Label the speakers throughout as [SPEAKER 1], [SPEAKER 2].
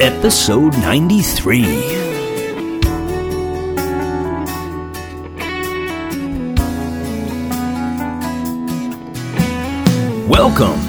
[SPEAKER 1] episode 93. Welcome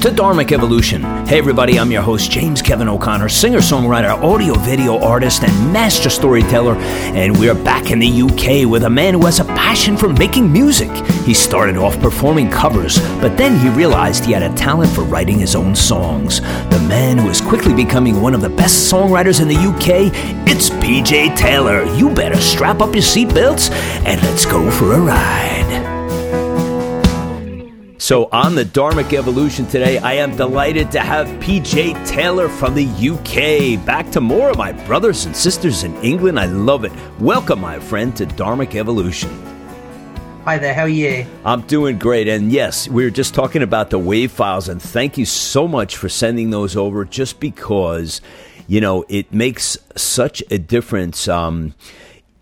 [SPEAKER 1] to Dharmic Evolution. Hey, everybody, I'm your host, James Kevin O'Connor, singer songwriter, audio video artist, and master storyteller. And we're back in the UK with a man who has a passion for making music. He started off performing covers, but then he realized he had a talent for writing his own songs. The man who is quickly becoming one of the best songwriters in the UK, it's PJ Taylor. You better strap up your seatbelts and let's go for a ride. So, on the Dharmic Evolution today, I am delighted to have PJ Taylor from the UK. Back to more of my brothers and sisters in England. I love it. Welcome, my friend, to Dharmic Evolution.
[SPEAKER 2] Hi there, how are you?
[SPEAKER 1] I'm doing great. And yes, we were just talking about the wave files, and thank you so much for sending those over just because, you know, it makes such a difference. Um,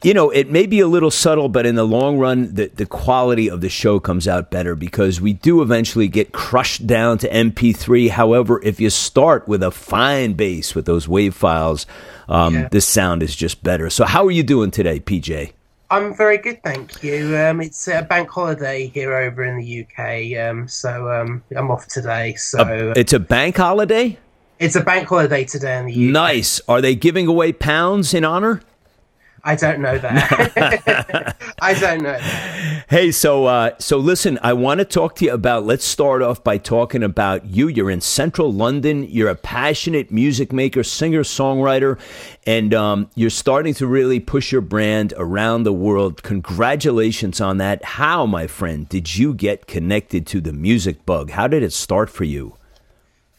[SPEAKER 1] you know, it may be a little subtle, but in the long run, the, the quality of the show comes out better because we do eventually get crushed down to MP3. However, if you start with a fine base with those wave files, um, yeah. the sound is just better. So, how are you doing today, PJ?
[SPEAKER 2] I'm very good, thank you. Um, it's a bank holiday here over in the UK, um, so um, I'm off today. So
[SPEAKER 1] a, it's a bank holiday.
[SPEAKER 2] It's a bank holiday today in the UK.
[SPEAKER 1] Nice. Are they giving away pounds in honor?
[SPEAKER 2] I don't know that. I don't know. That.
[SPEAKER 1] Hey, so uh, so listen, I want to talk to you about. Let's start off by talking about you. You're in Central London. You're a passionate music maker, singer, songwriter, and um, you're starting to really push your brand around the world. Congratulations on that. How, my friend, did you get connected to the music bug? How did it start for you?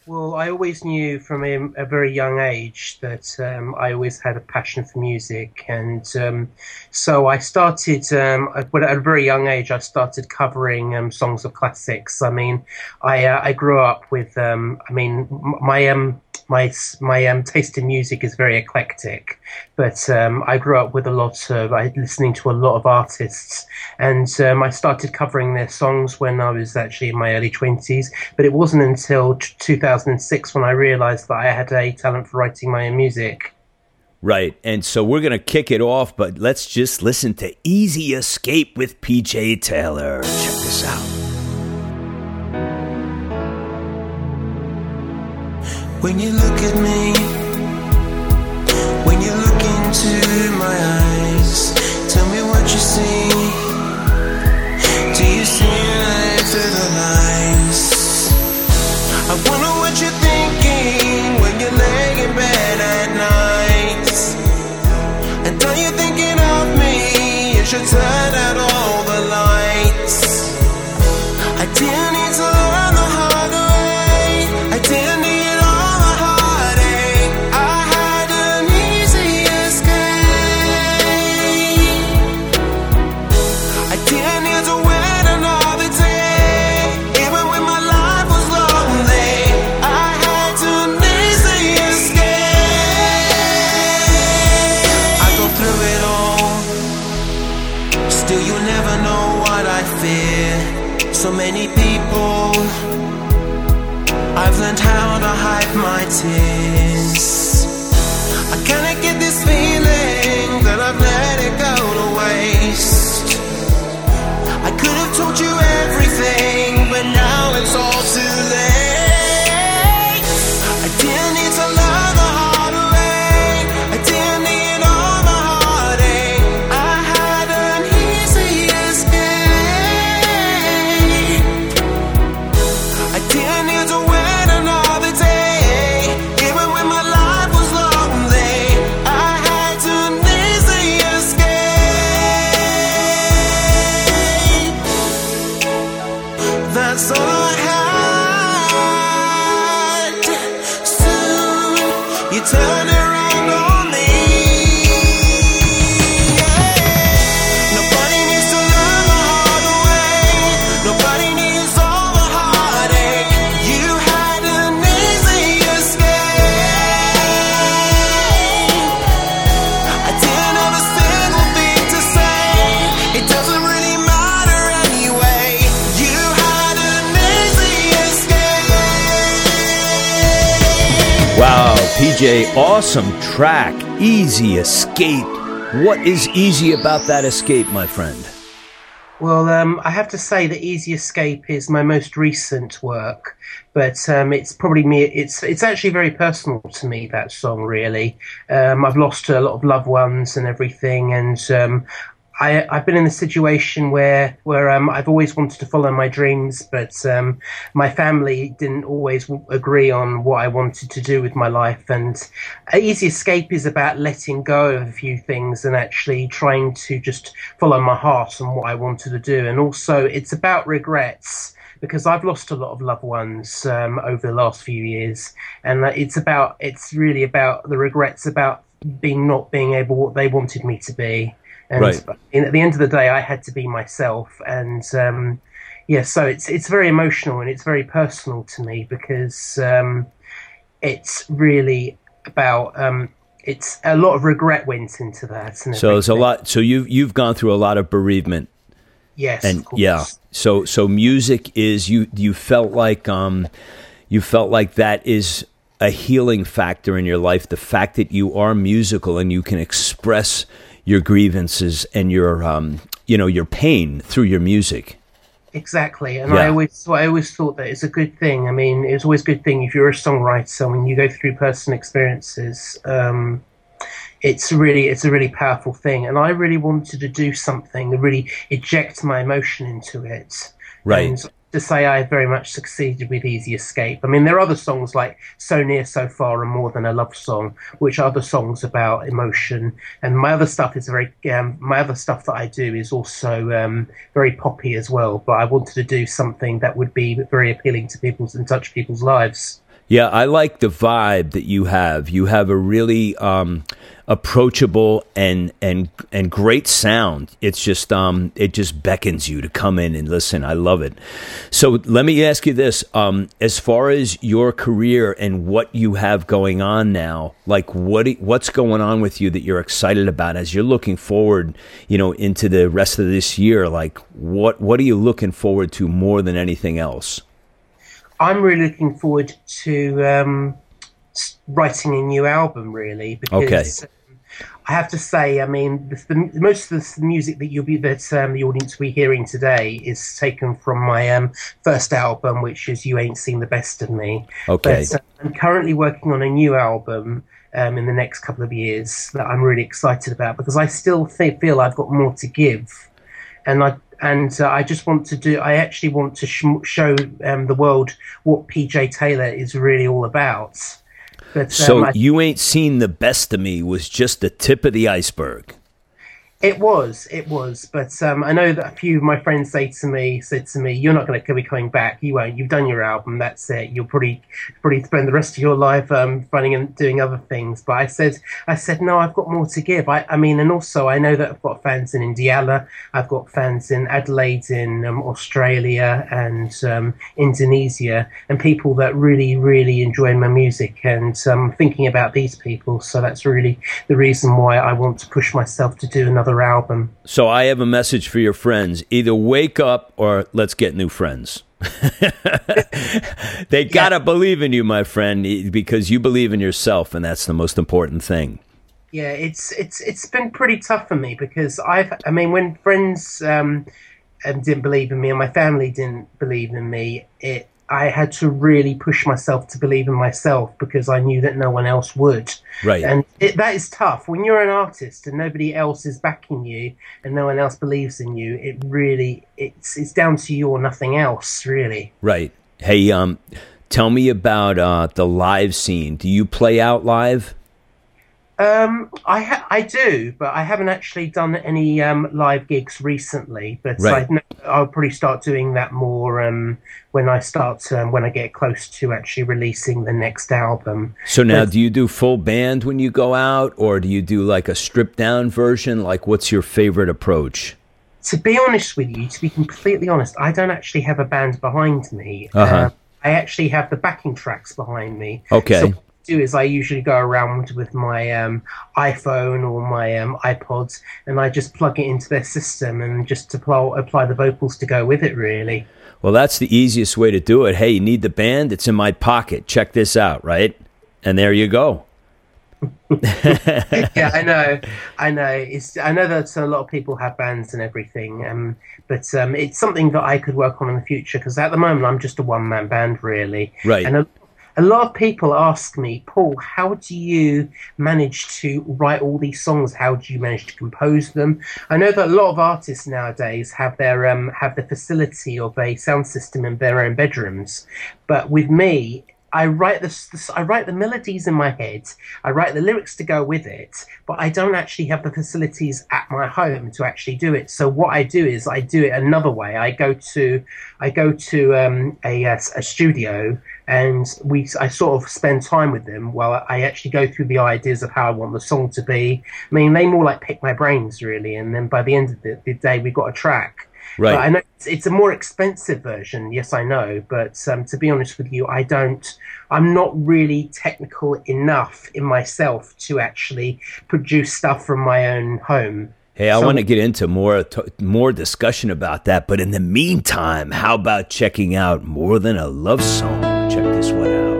[SPEAKER 2] Well, I always knew from a, a very young age that um, I always had a passion for music, and um, so I started. Um, at a very young age, I started covering um, songs of classics. I mean, I uh, I grew up with. Um, I mean, my um my my um, taste in music is very eclectic, but um, I grew up with a lot of I, listening to a lot of artists, and um, I started covering their songs when I was actually in my early twenties. But it wasn't until t- 2006 when I realised that I had a talent for writing my own music.
[SPEAKER 1] Right. And so we're to kick it off, but let's just listen to Easy Escape with PJ Taylor. Check this out.
[SPEAKER 3] When you look at me, told you
[SPEAKER 1] awesome track. Easy Escape. What is easy about that escape, my friend?
[SPEAKER 2] Well, um, I have to say that Easy Escape is my most recent work, but um, it's probably me. It's it's actually very personal to me. That song, really. Um, I've lost a lot of loved ones and everything, and um, I, have been in a situation where where um, I've always wanted to follow my dreams, but um, my family didn't always agree on what I wanted to do with my life. And Easy Escape is about letting go of a few things and actually trying to just follow my heart and what I wanted to do. And also, it's about regrets because I've lost a lot of loved ones um, over the last few years, and it's about it's really about the regrets about being not being able what they wanted me to be and right. in, at the end of the day, I had to be myself. And um, yeah, so it's it's very emotional and it's very personal to me because um, it's really about. Um, it's a lot of regret went into that.
[SPEAKER 1] so there's a lot. So you've you've gone through a lot of bereavement.
[SPEAKER 2] Yes,
[SPEAKER 1] and yeah. So so music is you you felt like um you felt like that is a healing factor in your life. The fact that you are musical and you can express your grievances and your um, you know your pain through your music.
[SPEAKER 2] Exactly, and yeah. I always I always thought that it's a good thing. I mean, it's always a good thing if you're a songwriter when you go through personal experiences. Um, it's really it's a really powerful thing, and I really wanted to do something to really eject my emotion into it.
[SPEAKER 1] Right.
[SPEAKER 2] And to say I very much succeeded with Easy Escape. I mean, there are other songs like So Near, So Far, and More Than a Love Song, which are the songs about emotion. And my other stuff is very, um, my other stuff that I do is also um, very poppy as well. But I wanted to do something that would be very appealing to people's and touch people's lives.
[SPEAKER 1] Yeah, I like the vibe that you have. You have a really um, approachable and and and great sound. It's just um, it just beckons you to come in and listen. I love it. So let me ask you this: um, as far as your career and what you have going on now, like what what's going on with you that you're excited about as you're looking forward, you know, into the rest of this year? Like what what are you looking forward to more than anything else?
[SPEAKER 2] I'm really looking forward to um, writing a new album, really, because
[SPEAKER 1] okay.
[SPEAKER 2] I have to say, I mean, the, the, most of the music that you'll be that um, the audience will be hearing today is taken from my um, first album, which is "You Ain't Seen the Best of Me."
[SPEAKER 1] Okay.
[SPEAKER 2] But, uh, I'm currently working on a new album. Um, in the next couple of years, that I'm really excited about because I still th- feel I've got more to give, and I and uh, I just want to do. I actually want to sh- show um, the world what PJ Taylor is really all about.
[SPEAKER 1] But, um, so I, you ain't seen the best of me was just the tip of the iceberg.
[SPEAKER 2] It was, it was, but um, I know that a few of my friends say to me, said to me, "You're not going to be coming back. You won't. You've done your album. That's it. You'll probably probably spend the rest of your life um, running and doing other things." But I said, I said, no, I've got more to give. I, I mean, and also I know that I've got fans in Indiana, I've got fans in Adelaide, in um, Australia, and um, Indonesia, and people that really, really enjoy my music. And um, thinking about these people, so that's really the reason why I want to push myself to do another another album.
[SPEAKER 1] So I have a message for your friends: either wake up or let's get new friends. they gotta yeah. believe in you, my friend, because you believe in yourself, and that's the most important thing.
[SPEAKER 2] Yeah, it's it's it's been pretty tough for me because I've I mean when friends um, um didn't believe in me and my family didn't believe in me, it I had to really push myself to believe in myself because I knew that no one else would.
[SPEAKER 1] Right.
[SPEAKER 2] And it, that is tough. When you're an artist and nobody else is backing you and no one else believes in you, it really it's it's down to you or nothing else, really.
[SPEAKER 1] Right. Hey, um, tell me about uh, the live scene. Do you play out live?
[SPEAKER 2] Um, I ha- I do, but I haven't actually done any um, live gigs recently. But right. I will probably start doing that more um, when I start um, when I get close to actually releasing the next album.
[SPEAKER 1] So now, but, do you do full band when you go out, or do you do like a stripped down version? Like, what's your favorite approach?
[SPEAKER 2] To be honest with you, to be completely honest, I don't actually have a band behind me.
[SPEAKER 1] Uh-huh. Uh,
[SPEAKER 2] I actually have the backing tracks behind me.
[SPEAKER 1] Okay.
[SPEAKER 2] So do is I usually go around with my um, iPhone or my um, iPods and I just plug it into their system and just apply, apply the vocals to go with it, really.
[SPEAKER 1] Well, that's the easiest way to do it. Hey, you need the band? It's in my pocket. Check this out, right? And there you go.
[SPEAKER 2] yeah, I know, I know. It's I know that a lot of people have bands and everything, um, but um, it's something that I could work on in the future because at the moment I'm just a one man band, really.
[SPEAKER 3] Right.
[SPEAKER 2] And a, a lot of people ask me, Paul, how do you manage to write all these songs? How do you manage to compose them? I know that a lot of artists nowadays have their um, have the facility of a sound system in their own bedrooms, but with me, I write the I write the melodies in my head. I write the lyrics to go with it, but I don't actually have the facilities at my home to actually do it. So what I do is I do it another way. I go to I go to um, a, a studio and we I sort of spend time with them while I actually go through the ideas of how I want the song to be. I mean, they more like pick my brains really, and then by the end of the, the day, we've got a track.
[SPEAKER 3] Right.
[SPEAKER 2] But I know it's, it's, a more expensive version. Yes, I know. But um, to be honest with you, I don't. I'm not really technical enough in myself to actually produce stuff from my own home.
[SPEAKER 3] Hey, I so, want to get into more more discussion about that, but in the meantime, how about checking out more than a love song? Check this one out.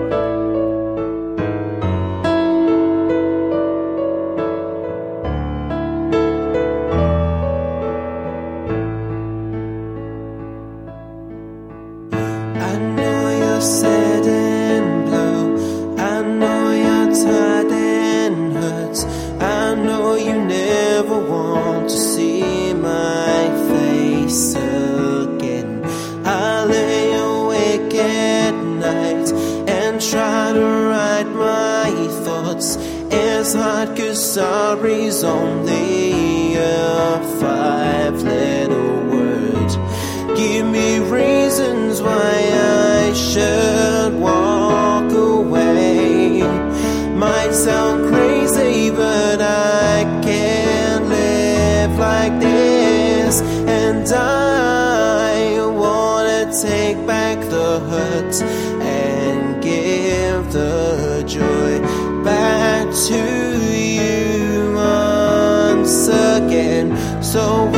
[SPEAKER 4] And I wanna take back the hurt and give the joy back to you once
[SPEAKER 3] again. so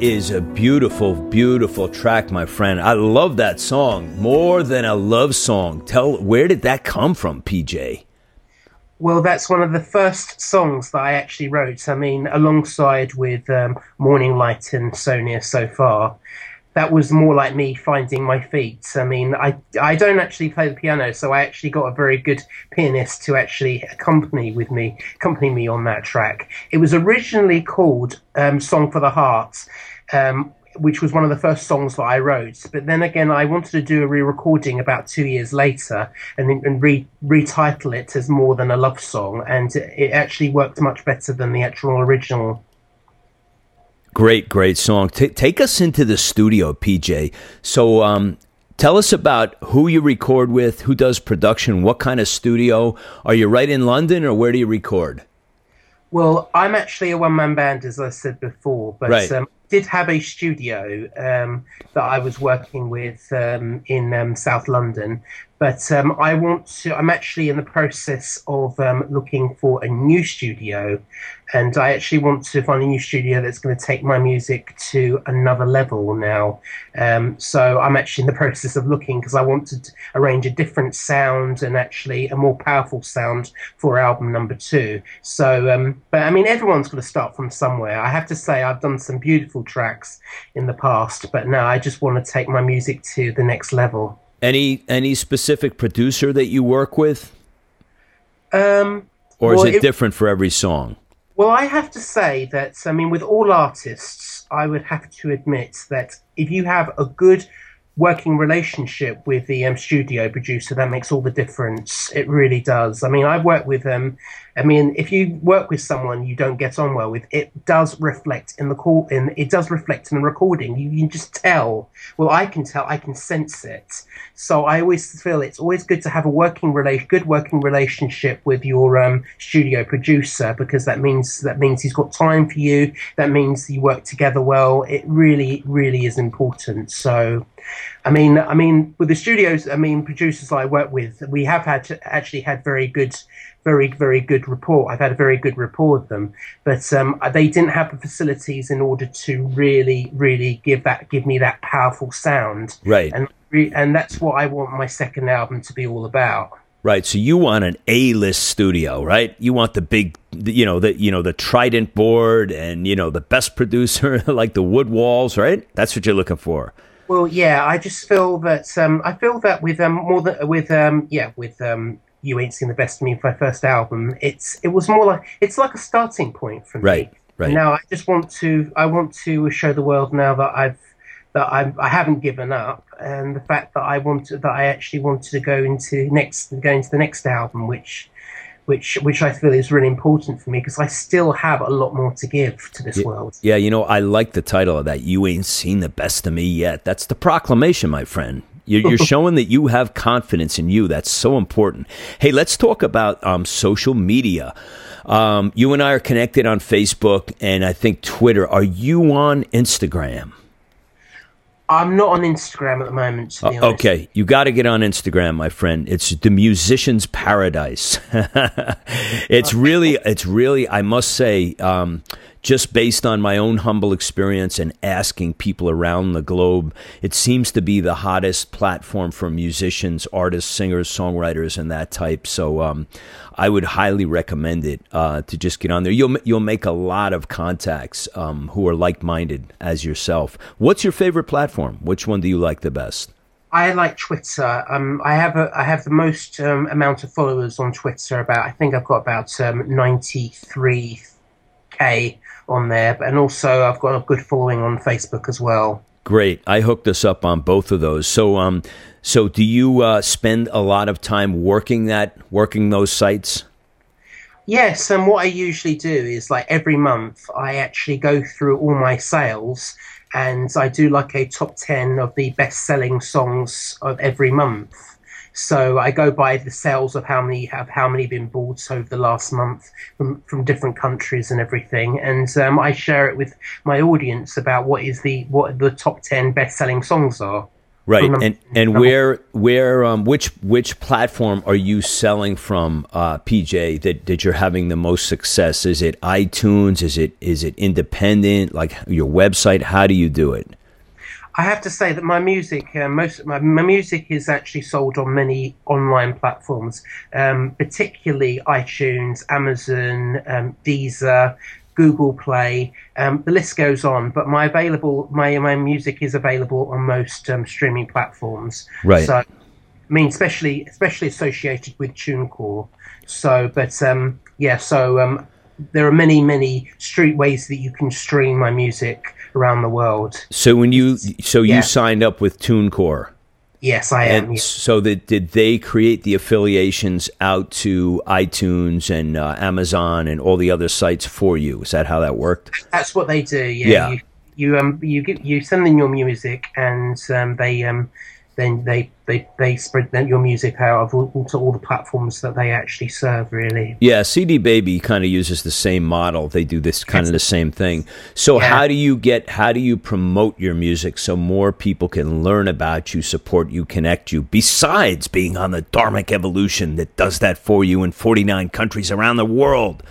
[SPEAKER 3] is a beautiful, beautiful track, my friend. I love that song more than a love song. Tell where did that come from, PJ?
[SPEAKER 2] Well, that's one of the first songs that I actually wrote. I mean, alongside with um, Morning Light and So Near, So Far that was more like me finding my feet. I mean, I I don't actually play the piano, so I actually got a very good pianist to actually accompany with me, accompany me on that track. It was originally called um, "Song for the Heart." Um, which was one of the first songs that I wrote. But then again, I wanted to do a re-recording about two years later and, and re- retitle it as more than a love song, and it actually worked much better than the actual original.
[SPEAKER 1] Great, great song. T- take us into the studio, PJ. So, um, tell us about who you record with, who does production, what kind of studio. Are you right in London, or where do you record?
[SPEAKER 2] Well, I'm actually a one man band, as I said before, but
[SPEAKER 1] Right.
[SPEAKER 2] um, did have a studio um, that I was working with um, in um, South London. But um, I want to. I'm actually in the process of um, looking for a new studio, and I actually want to find a new studio that's going to take my music to another level now. Um, so I'm actually in the process of looking because I want to arrange a different sound and actually a more powerful sound for album number two. So, um, but I mean, everyone's got to start from somewhere. I have to say, I've done some beautiful tracks in the past, but now I just want to take my music to the next level.
[SPEAKER 1] Any any specific producer that you work with,
[SPEAKER 2] Um,
[SPEAKER 1] or is
[SPEAKER 2] Well,
[SPEAKER 1] it,
[SPEAKER 2] it-
[SPEAKER 1] different for every song?
[SPEAKER 2] Well, I have to say that, I mean, with all artists, I would have to admit that if you have a good working relationship with the um, studio producer, that makes all the difference. It really does. I mean, I've worked with them. I mean, if you work with someone you don't get on well with, it does reflect in the call. In it does reflect in the recording. You can just tell. Well, I can tell. I can sense it. So I always feel it's always good to have a working relation, good working relationship with your um, studio producer because that means that means he's got time for you. That means you work together well. It really, really is important. So. I mean, I mean, with the studios, I mean, producers I work with, we have had actually had very good, very, very good rapport. I've had a very good rapport with them, but um, they didn't have the facilities in order to really, really give that, give me that powerful sound.
[SPEAKER 1] Right.
[SPEAKER 2] And re- and that's what I want my second album to be all about.
[SPEAKER 1] Right. So you want an A-list studio, right? You want the big, you know, the you know the Trident board and you know the best producer like the wood walls, right? That's what you're looking for.
[SPEAKER 2] Well, yeah, I just feel that um, I feel that with um, more than with um, yeah with um, you ain't seen the best of me for my first album. It's it was more like it's like a starting point for me.
[SPEAKER 1] Right, right.
[SPEAKER 2] Now I just want to I want to show the world now that I've that I I haven't given up, and the fact that I wanted that I actually wanted to go into next go into the next album, which. Which, which I feel is really important for me because I still have a lot more to give to this world.
[SPEAKER 1] Yeah, you know, I like the title of that. You ain't seen the best of me yet. That's the proclamation, my friend. You're, you're showing that you have confidence in you. That's so important. Hey, let's talk about um, social media. Um, you and I are connected on Facebook and I think Twitter. Are you on Instagram?
[SPEAKER 2] I'm not on Instagram at the moment. To be.
[SPEAKER 1] Uh, Okay, you got to get on Instagram, my friend. It's the musician's paradise. it's really, it's really. I must say, um, just based on my own humble experience and asking people around the globe, it seems to be the hottest platform for musicians, artists, singers, songwriters, and that type. So, um, I would highly recommend it uh, to just get on there. You'll you'll make a lot of contacts um, who are like minded as yourself. What's your favorite platform? Which one do you like the best?
[SPEAKER 2] I like Twitter. Um, I have a, I have the most um, amount of followers on Twitter. About I think I've got about um, ninety three k on there, and also I've got a good following on Facebook as well.
[SPEAKER 1] Great. I hooked us up on both of those. So, um, so do you uh, spend a lot of time working that, working those sites?
[SPEAKER 2] Yes, and what I usually do is like every month I actually go through all my sales and I do like a top 10 of the best selling songs of every month. So I go by the sales of how many have how many been bought over the last month from, from different countries and everything, and um, I share it with my audience about what is the what the top ten best selling songs are.
[SPEAKER 1] Right. And and where where um which which platform are you selling from, uh, PJ? That that you're having the most success? Is it iTunes? Is it is it independent? Like your website? How do you do it?
[SPEAKER 2] I have to say that my music, uh, most my, my music is actually sold on many online platforms, um, particularly iTunes, Amazon, um, Deezer, Google Play. Um, the list goes on. But my available my my music is available on most um, streaming platforms.
[SPEAKER 1] Right.
[SPEAKER 2] So, I mean, especially especially associated with TuneCore. So, but um, yeah. So um, there are many many street ways that you can stream my music around the world.
[SPEAKER 1] So when you so you
[SPEAKER 2] Yeah.
[SPEAKER 1] signed up with TuneCore,
[SPEAKER 2] Yes, I am.
[SPEAKER 1] and so that did they create the affiliations out to iTunes and uh, Amazon and all the other sites for you? Is that how that worked?
[SPEAKER 2] That's what they do. Yeah.
[SPEAKER 1] Yeah.
[SPEAKER 2] You, you um you get you send in your music and um, they um then they they they spread then your music out of all, to all the platforms that they actually serve. Really.
[SPEAKER 1] Yeah, CD Baby kind of uses the same model. They do this kind of the same thing. So
[SPEAKER 2] Yeah.
[SPEAKER 1] how do you get how do you promote your music so more people can learn about you, support you, connect you besides being on the Dharmic Evolution that does that for you in 49 countries around the world?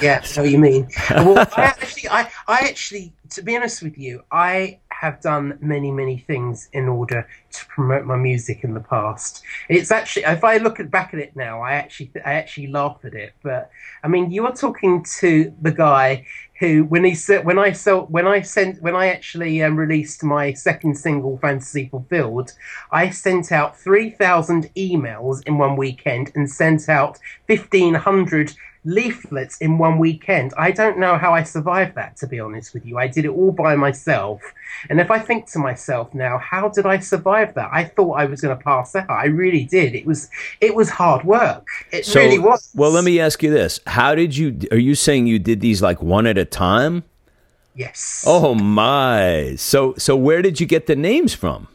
[SPEAKER 2] Yeah, so you mean. well, I actually, I, I actually, to be honest with you, I have done many, many things in order to promote my music in the past. It's actually, if I look at, back at it now, I actually, I actually laugh at it. But I mean, you are talking to the guy who, when he when I sell, when I sent, when I actually um, released my second single, Fantasy Fulfilled, I sent out three thousand emails in one weekend and sent out fifteen hundred leaflets in one weekend. I don't know how I survived that, to be honest with you. I did it all by myself. And if I think to myself now, how did I survive that? I thought I was going to pass out. I really did. It was it was hard work. It
[SPEAKER 1] So
[SPEAKER 2] really was.
[SPEAKER 1] well, let me ask you this: How did you? Are you saying you did these like one at a time?
[SPEAKER 2] Yes.
[SPEAKER 1] Oh my! So so where did you get the names from?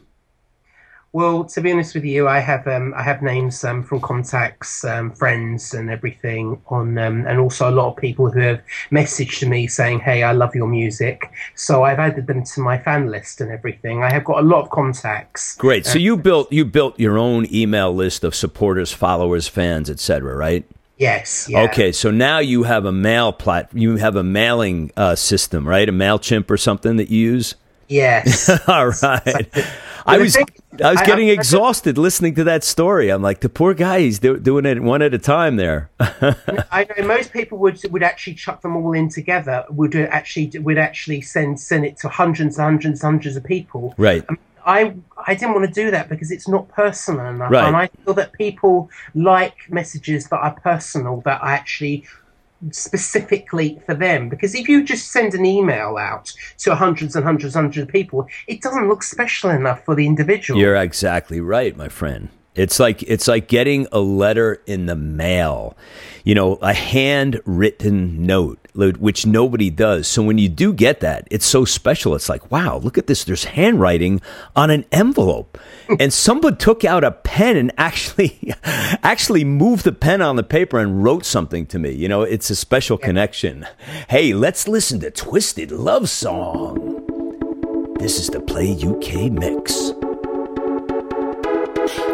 [SPEAKER 2] Well, to be honest with you, I have um, I have names um, from contacts, um, friends, and everything on, um, and also a lot of people who have messaged to me saying, "Hey, I love your music." So I've added them to my fan list and everything. I have got a lot of contacts.
[SPEAKER 1] Great. So you built you built your own email list of supporters, followers, fans, etc. Right?
[SPEAKER 2] Yes. Yeah.
[SPEAKER 1] Okay. So now you have a mail plat. You have a mailing uh, system, right? A Mailchimp or something that you use.
[SPEAKER 2] Yes.
[SPEAKER 1] All right. I was
[SPEAKER 2] thing-
[SPEAKER 1] I was getting
[SPEAKER 2] I-
[SPEAKER 1] exhausted listening to that story. I'm like, the poor guy, he's do, doing it one at a time there.
[SPEAKER 2] I know most people would would actually chuck them all in together. Would actually would actually send send it to hundreds and hundreds and hundreds of people.
[SPEAKER 1] right.
[SPEAKER 2] I I didn't want to do that because it's not personal enough,
[SPEAKER 1] Right.
[SPEAKER 2] and I feel that people like messages that are personal that are actually specifically for them. Because if you just send an email out to hundreds and hundreds and hundreds of people, it doesn't look special enough for the individual.
[SPEAKER 1] You're exactly right, my friend. It's like it's like getting a letter in the mail, you know, a handwritten note, which nobody does. So when you do get that, it's so special. It's like, wow, look at this. There's handwriting on an envelope, and someone took out a pen and actually, actually moved the pen on the paper and wrote something to me. You know, it's a special connection. Hey, let's listen to Twisted Love Song. This is the Play UK mix.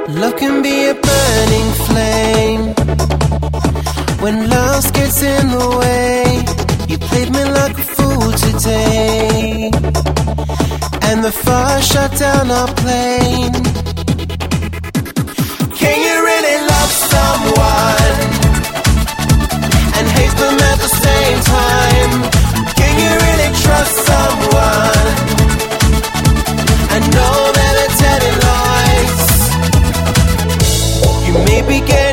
[SPEAKER 3] Love can be a burning flame. When love gets in the way, you played me like a fool today. And the fire shut down our plane. Can you really love someone and hate them at the same time? Can you really trust someone and know that they're telling lies? You may be getting.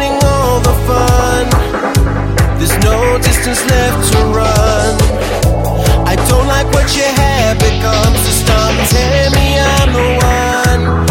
[SPEAKER 3] There's no distance left to run. I don't like what your habit comes to stop. Tell me I'm the one.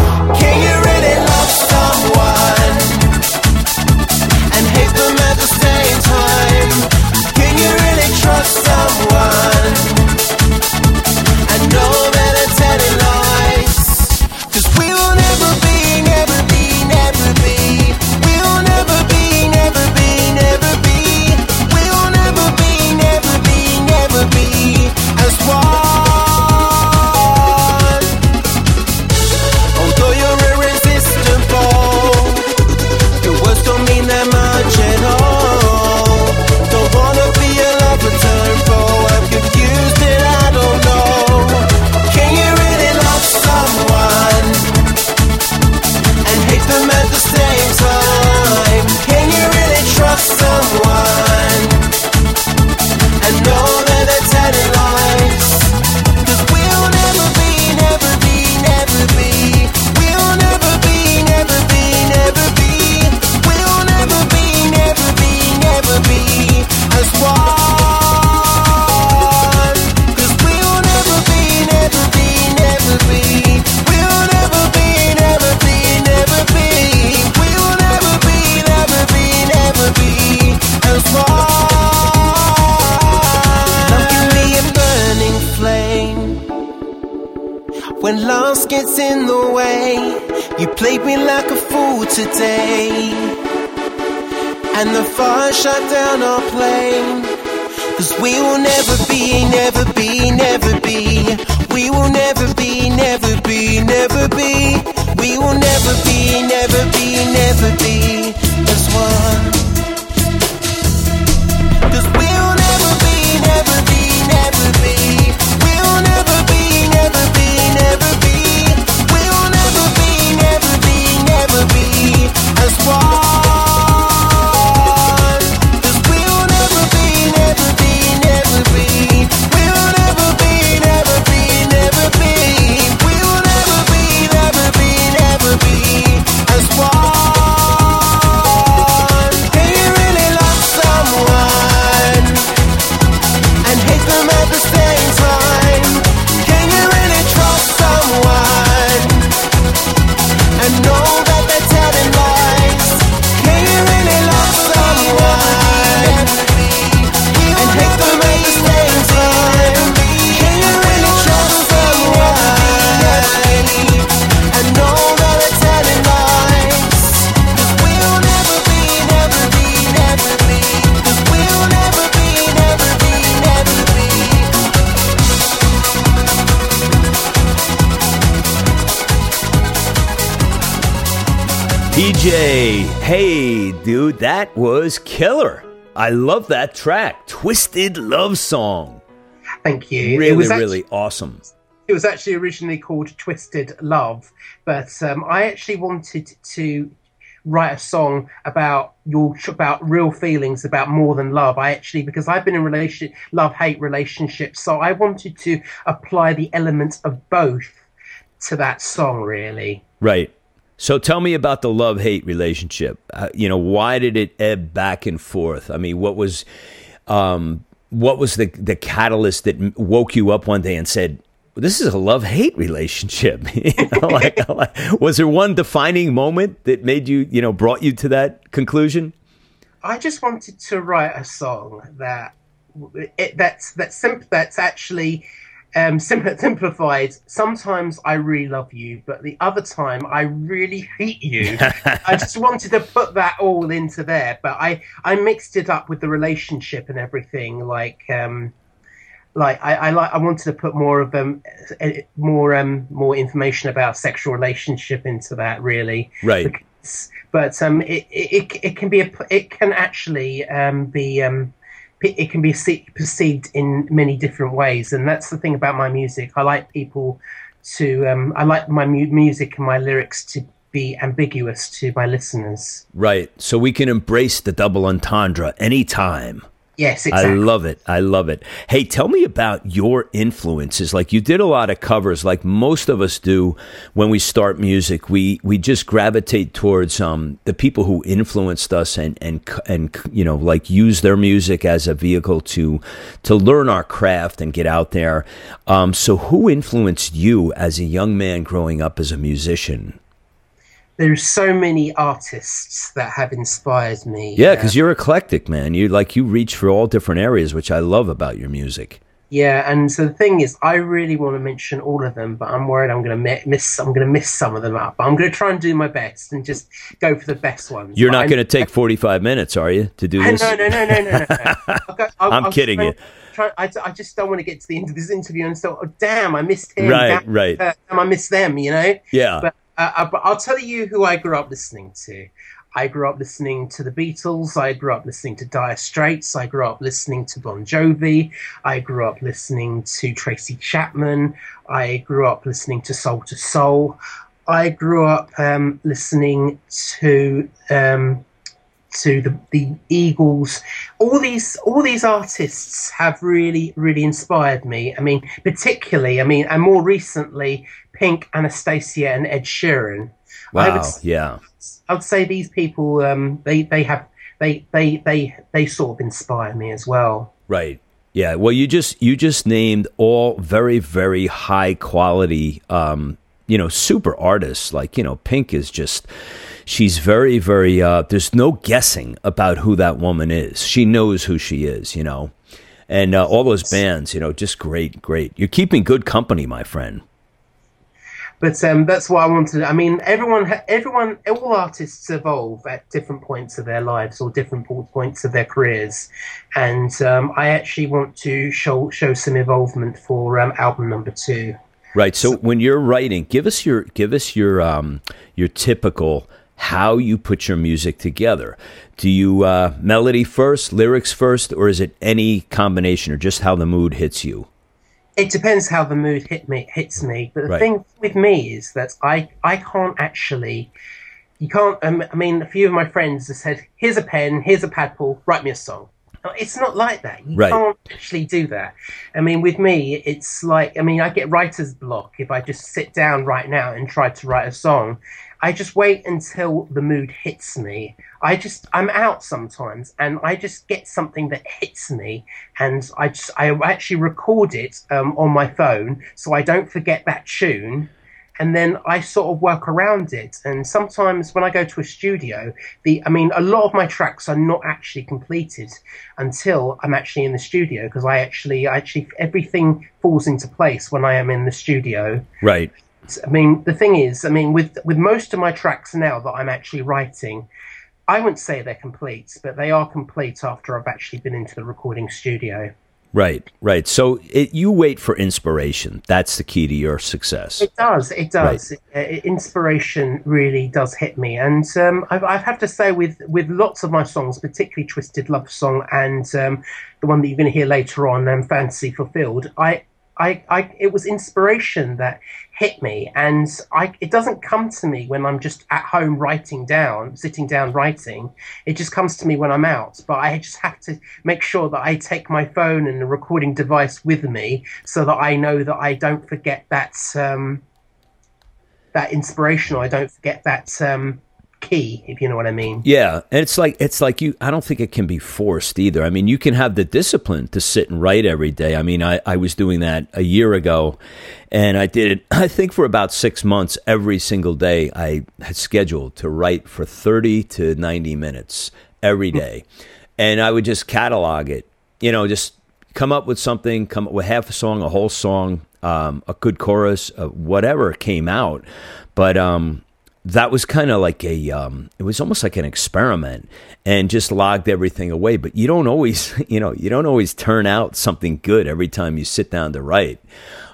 [SPEAKER 3] Shut down our plane.
[SPEAKER 1] PJ, hey, dude, that was killer. I love that track, Twisted Love Song.
[SPEAKER 2] Thank you. it
[SPEAKER 1] Really,
[SPEAKER 2] was actually,
[SPEAKER 1] really awesome.
[SPEAKER 2] it was actually originally called Twisted Love, but um, I actually wanted to write a song about your about real feelings about more than love. I actually because I've been in relation love hate relationships, so I wanted to apply the elements of both to that song. Really,
[SPEAKER 1] Right. So tell me about the love hate relationship. Uh, you know, why did it ebb back and forth? I mean, what was um, what was the the catalyst that woke you up one day and said, "This is a love hate relationship"? Know, like, like, was there one defining moment that made you, you know, brought you to that conclusion?
[SPEAKER 2] I just wanted to write a song that it, that's that's that's actually um, sim- simplified. Sometimes I really love you, but the other time I really hate you. I just wanted to put that all into there, but I I mixed it up with the relationship and everything. Like um, like I, I like I wanted to put more of um eh, more um more information about sexual relationship into that really
[SPEAKER 1] Right.
[SPEAKER 2] because- but um it, it it can be a it can actually um be um it can be perceived in many different ways and that's the thing about my music i like people to um i like my mu- music and my lyrics to be ambiguous to my listeners
[SPEAKER 1] Right. So we can embrace the double entendre anytime.
[SPEAKER 2] Yes exactly
[SPEAKER 1] I love it. I love it. Hey, tell me about your influences. Like you did a lot of covers, like most of us do when we start music. We we just gravitate towards um, the people who influenced us and and and you know like use their music as a vehicle to to learn our craft and get out there. Um, so, who influenced you as a young man growing up as a musician?
[SPEAKER 2] There's so many artists that have inspired me
[SPEAKER 1] Yeah,
[SPEAKER 2] Uh,
[SPEAKER 1] because you're eclectic, man. You like you reach for all different areas, which I love about your music.
[SPEAKER 2] Yeah, and so the thing is, I really want to mention all of them, but I'm worried I'm going to miss. I'm going to miss some of them up. But I'm going to try and do my best and just go for the best ones.
[SPEAKER 1] You're
[SPEAKER 2] But
[SPEAKER 1] not going to take 45 minutes, are you, to do this?
[SPEAKER 2] no, no, no, no, no, no. I'll go- I'll-
[SPEAKER 1] I'm
[SPEAKER 2] I'll
[SPEAKER 1] kidding you.
[SPEAKER 2] Try, I, I just don't want to get to the end of this interview and so, oh, damn, I missed him.
[SPEAKER 1] Right,
[SPEAKER 2] damn,
[SPEAKER 1] right.
[SPEAKER 2] uh, damn, I missed them. You know.
[SPEAKER 1] Yeah.
[SPEAKER 2] But, uh, uh, I'll tell you who I grew up listening to. I grew up listening to the Beatles. I grew up listening to Dire Straits. I grew up listening to Bon Jovi. I grew up listening to Tracy Chapman. I grew up listening to Soul II Soul. I grew up um, listening to um, to the, the Eagles. All these all these artists have really really inspired me. I mean, particularly, I mean, and more recently, Pink, Anastacia, and Ed Sheeran. I would,
[SPEAKER 1] Wow. Yeah.
[SPEAKER 2] I would say these people um, they they have they they they they sort of inspire me as well.
[SPEAKER 1] Right. Yeah. Well, you just you just named all very very high quality, um, you know, super artists. Like you know, Pink is just. She's very, very. Uh, there's no guessing about who that woman is. She knows who she is, you know, and uh, all those bands, you know, just great, great. You're keeping good company, my friend.
[SPEAKER 2] But um, that's what I wanted. I mean, everyone, everyone, all artists evolve at different points of their lives or different points of their careers, and um, I actually want to show show some involvement for um, album number two.
[SPEAKER 1] Right. So, so when you're writing, give us your give us your um, your typical how you put your music together. Do you uh, melody first, lyrics first, or is it any combination, or just how the mood hits you?
[SPEAKER 2] It depends how the mood hit me hits me. But the right. thing with me is that I I can't actually. You can't. Um, I mean, a few of my friends have said, "Here's a pen, here's a pad pull, write me a song." It's not like that. You right. can't actually do that. I mean, with me, it's like I mean, I get writer's block if I just sit down right now and try to write a song. I just wait until the mood hits me. I just I'm out sometimes, and I just get something that hits me, and I just I actually record it um, on my phone so I don't forget that tune and then I sort of work around it. And sometimes when I go to a studio, the I mean, a lot of my tracks are not actually completed until I'm actually in the studio because I actually, I actually, everything falls into place when I am in the studio.
[SPEAKER 1] Right.
[SPEAKER 2] I mean, the thing is, I mean, with with most of my tracks now that I'm actually writing, I wouldn't say they're complete, but they are complete after I've actually been into the recording studio.
[SPEAKER 1] Right, right. So it, you wait for inspiration. That's the key to your success.
[SPEAKER 2] It does. It does. Right. Uh, inspiration really does hit me, and um, I, I, have to say, with with lots of my songs, particularly "Twisted Love Song" and um, the one that you're going to hear later on, um, "Fantasy Fulfilled," I I, I, it was inspiration that hit me, and I, it doesn't come to me when I'm just at home writing down, sitting down writing. It just comes to me when I'm out. But I just have to make sure that I take my phone and the recording device with me, so that I know that I don't forget that um, that inspiration, or I don't forget that um, key, if you know what I mean.
[SPEAKER 1] Yeah, and it's like it's like you. I don't think it can be forced either. I mean, you can have the discipline to sit and write every day. I mean, I I was doing that a year ago, and I did it. I think for about six months, every single day, I had scheduled to write for thirty to ninety minutes every hmm. and I would just catalog it. You know, just come up with something, come up with half a song, a whole song, um, a good chorus, uh, whatever came out. But um, that was kind of like a um, it was almost like an experiment and just logged everything away. But you don't always you know you don't always turn out something good every time you sit down to write.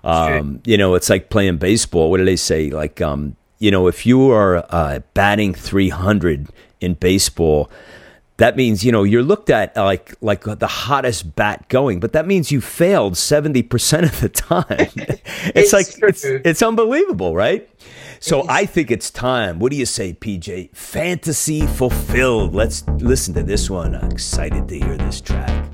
[SPEAKER 1] Um, you know it's like playing baseball. What do they say? Like um, you know if you are uh, batting 300 in baseball that means you know you're looked at uh, like like uh, the hottest bat going but that means you failed 70% of the time it's, it's like it's, it's unbelievable right so I think it's time. What do you say, PJ? Fantasy fulfilled. Let's listen to this one. I'm excited to hear this track.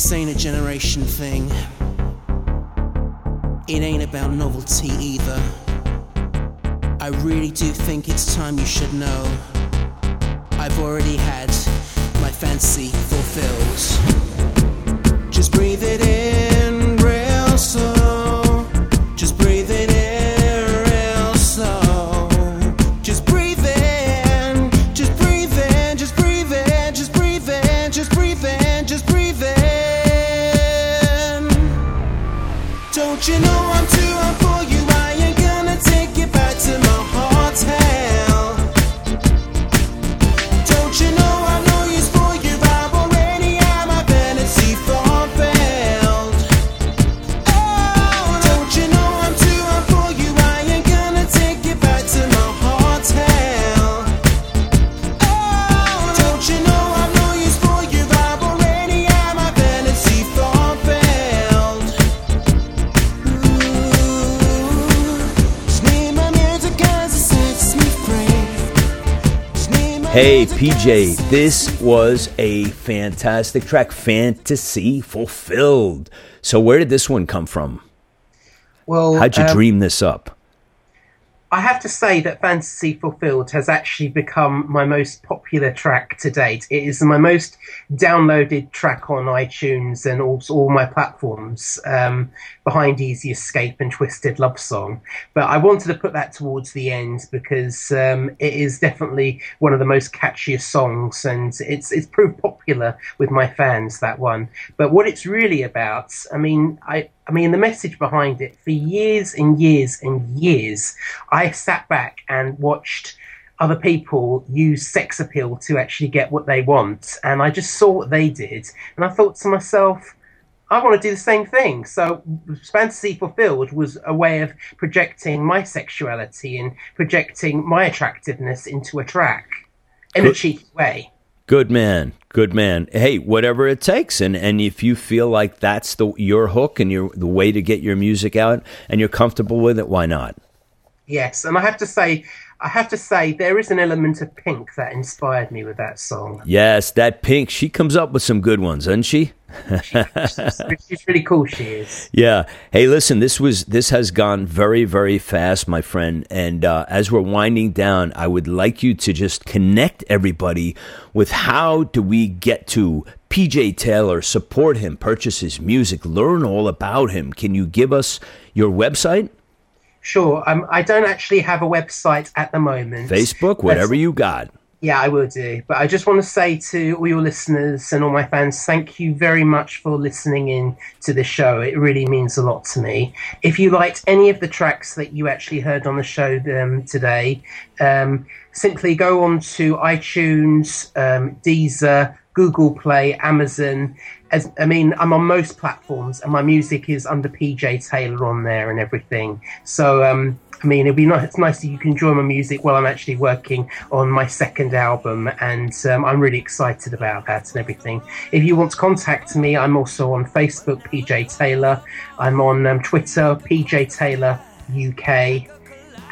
[SPEAKER 3] This ain't a generation thing. It ain't about novelty either. I really do think it's time you should know. I've already had my fancy fulfilled.
[SPEAKER 1] PJ, this was a fantastic track. Fantasy fulfilled. So, where did this one come from?
[SPEAKER 2] Well,
[SPEAKER 1] How'd you
[SPEAKER 2] um,
[SPEAKER 1] dream this up?
[SPEAKER 2] I have to say that Fantasy Fulfilled has actually become my most popular track to date. It is my most downloaded track on iTunes and also all my platforms, um, behind Easy Escape and Twisted Love Song. But I wanted to put that towards the end because um, it is definitely one of the most catchiest songs, and it's it's proved popular with my fans. That one. But what it's really about, I mean, I. I mean, the message behind it for years and years and years, I sat back and watched other people use sex appeal to actually get what they want. And I just saw what they did. And I thought to myself, I want to do the same thing. So, Fantasy Fulfilled was a way of projecting my sexuality and projecting my attractiveness into a track in a
[SPEAKER 1] Good.
[SPEAKER 2] cheeky way.
[SPEAKER 1] Good man, good man. Hey, whatever it takes, and and if you feel like that's the your hook and your the way to get your music out, and you're comfortable with it, why not?
[SPEAKER 2] Yes, and I have to say, I have to say, there is an element of Pink that inspired me with that song.
[SPEAKER 1] Yes, that Pink. She comes up with some good ones, doesn't she?
[SPEAKER 2] She's, she's really cool. She is.
[SPEAKER 1] Yeah. Hey, listen, this was this has gone very very fast, my friend. And uh, as we're winding down, I would like you to just connect everybody with how do we get to PJ Taylor, support him, purchase his music, learn all about him. Can you give us your website,
[SPEAKER 2] Sure. Um, I don't actually have a website at the moment.
[SPEAKER 1] Facebook, whatever you got?
[SPEAKER 2] Yeah, I will do. But I just want to say to all your listeners and all my fans, thank you very much for listening in to the show. It really means a lot to me. If you liked any of the tracks that you actually heard on the show um, today, um, simply go on to iTunes, um, Deezer, Google Play, Amazon. As, I mean, I'm on most platforms, and my music is under PJ Taylor on there and everything. So, um, I mean, it'd be nice. It's nice that you can enjoy my music while I'm actually working on my second album, and um, I'm really excited about that and everything. If you want to contact me, I'm also on Facebook, PJ Taylor. I'm on um, Twitter, PJ Taylor UK,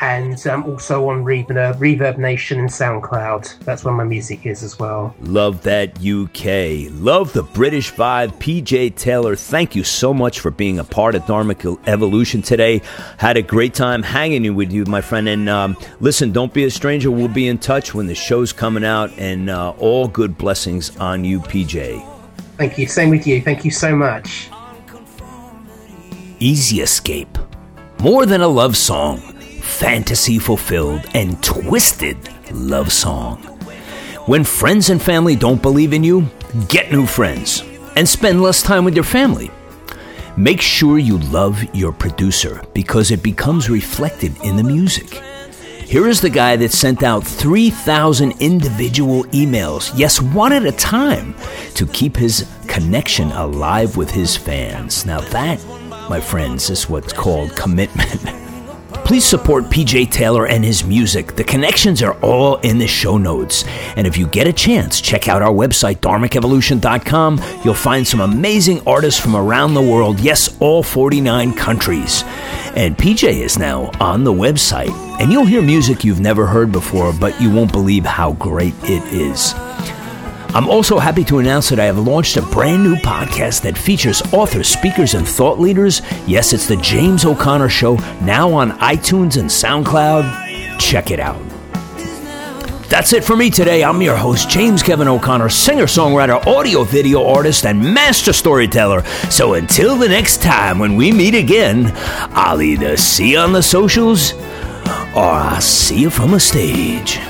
[SPEAKER 2] and um, also on Reverb, Reverb Nation and SoundCloud. That's where my music is as well.
[SPEAKER 1] Love that UK. Love the British vibe. PJ Taylor, thank you so much for being a part of Dharmic Evolution today. Had a great time hanging with you, my friend. And um, listen, don't be a stranger. We'll be in touch when the show's coming out. And uh, all good blessings on you, PJ.
[SPEAKER 2] Thank you. Same with you. Thank you so much.
[SPEAKER 1] Easy Escape. More than a love song, fantasy fulfilled and twisted love song. When friends and family don't believe in you, get new friends and spend less time with your family. Make sure you love your producer because it becomes reflected in the music. Here is the guy that sent out 3,000 individual emails, yes, one at a time, to keep his connection alive with his fans. Now, that, my friends, is what's called commitment. Please support PJ Taylor and his music. The connections are all in the show notes. And if you get a chance, check out our website, dharmicevolution.com. You'll find some amazing artists from around the world. Yes, all 49 countries. And PJ is now on the website. And you'll hear music you've never heard before, but you won't believe how great it is. I'm also happy to announce that I have launched a brand new podcast that features authors, speakers, and thought leaders. Yes, it's the James O'Connor Show, now on iTunes and SoundCloud. Check it out. That's it for me today. I'm your host, James Kevin O'Connor, singer, songwriter, audio video artist, and master storyteller. So until the next time when we meet again, I'll either see you on the socials or I'll see you from a stage.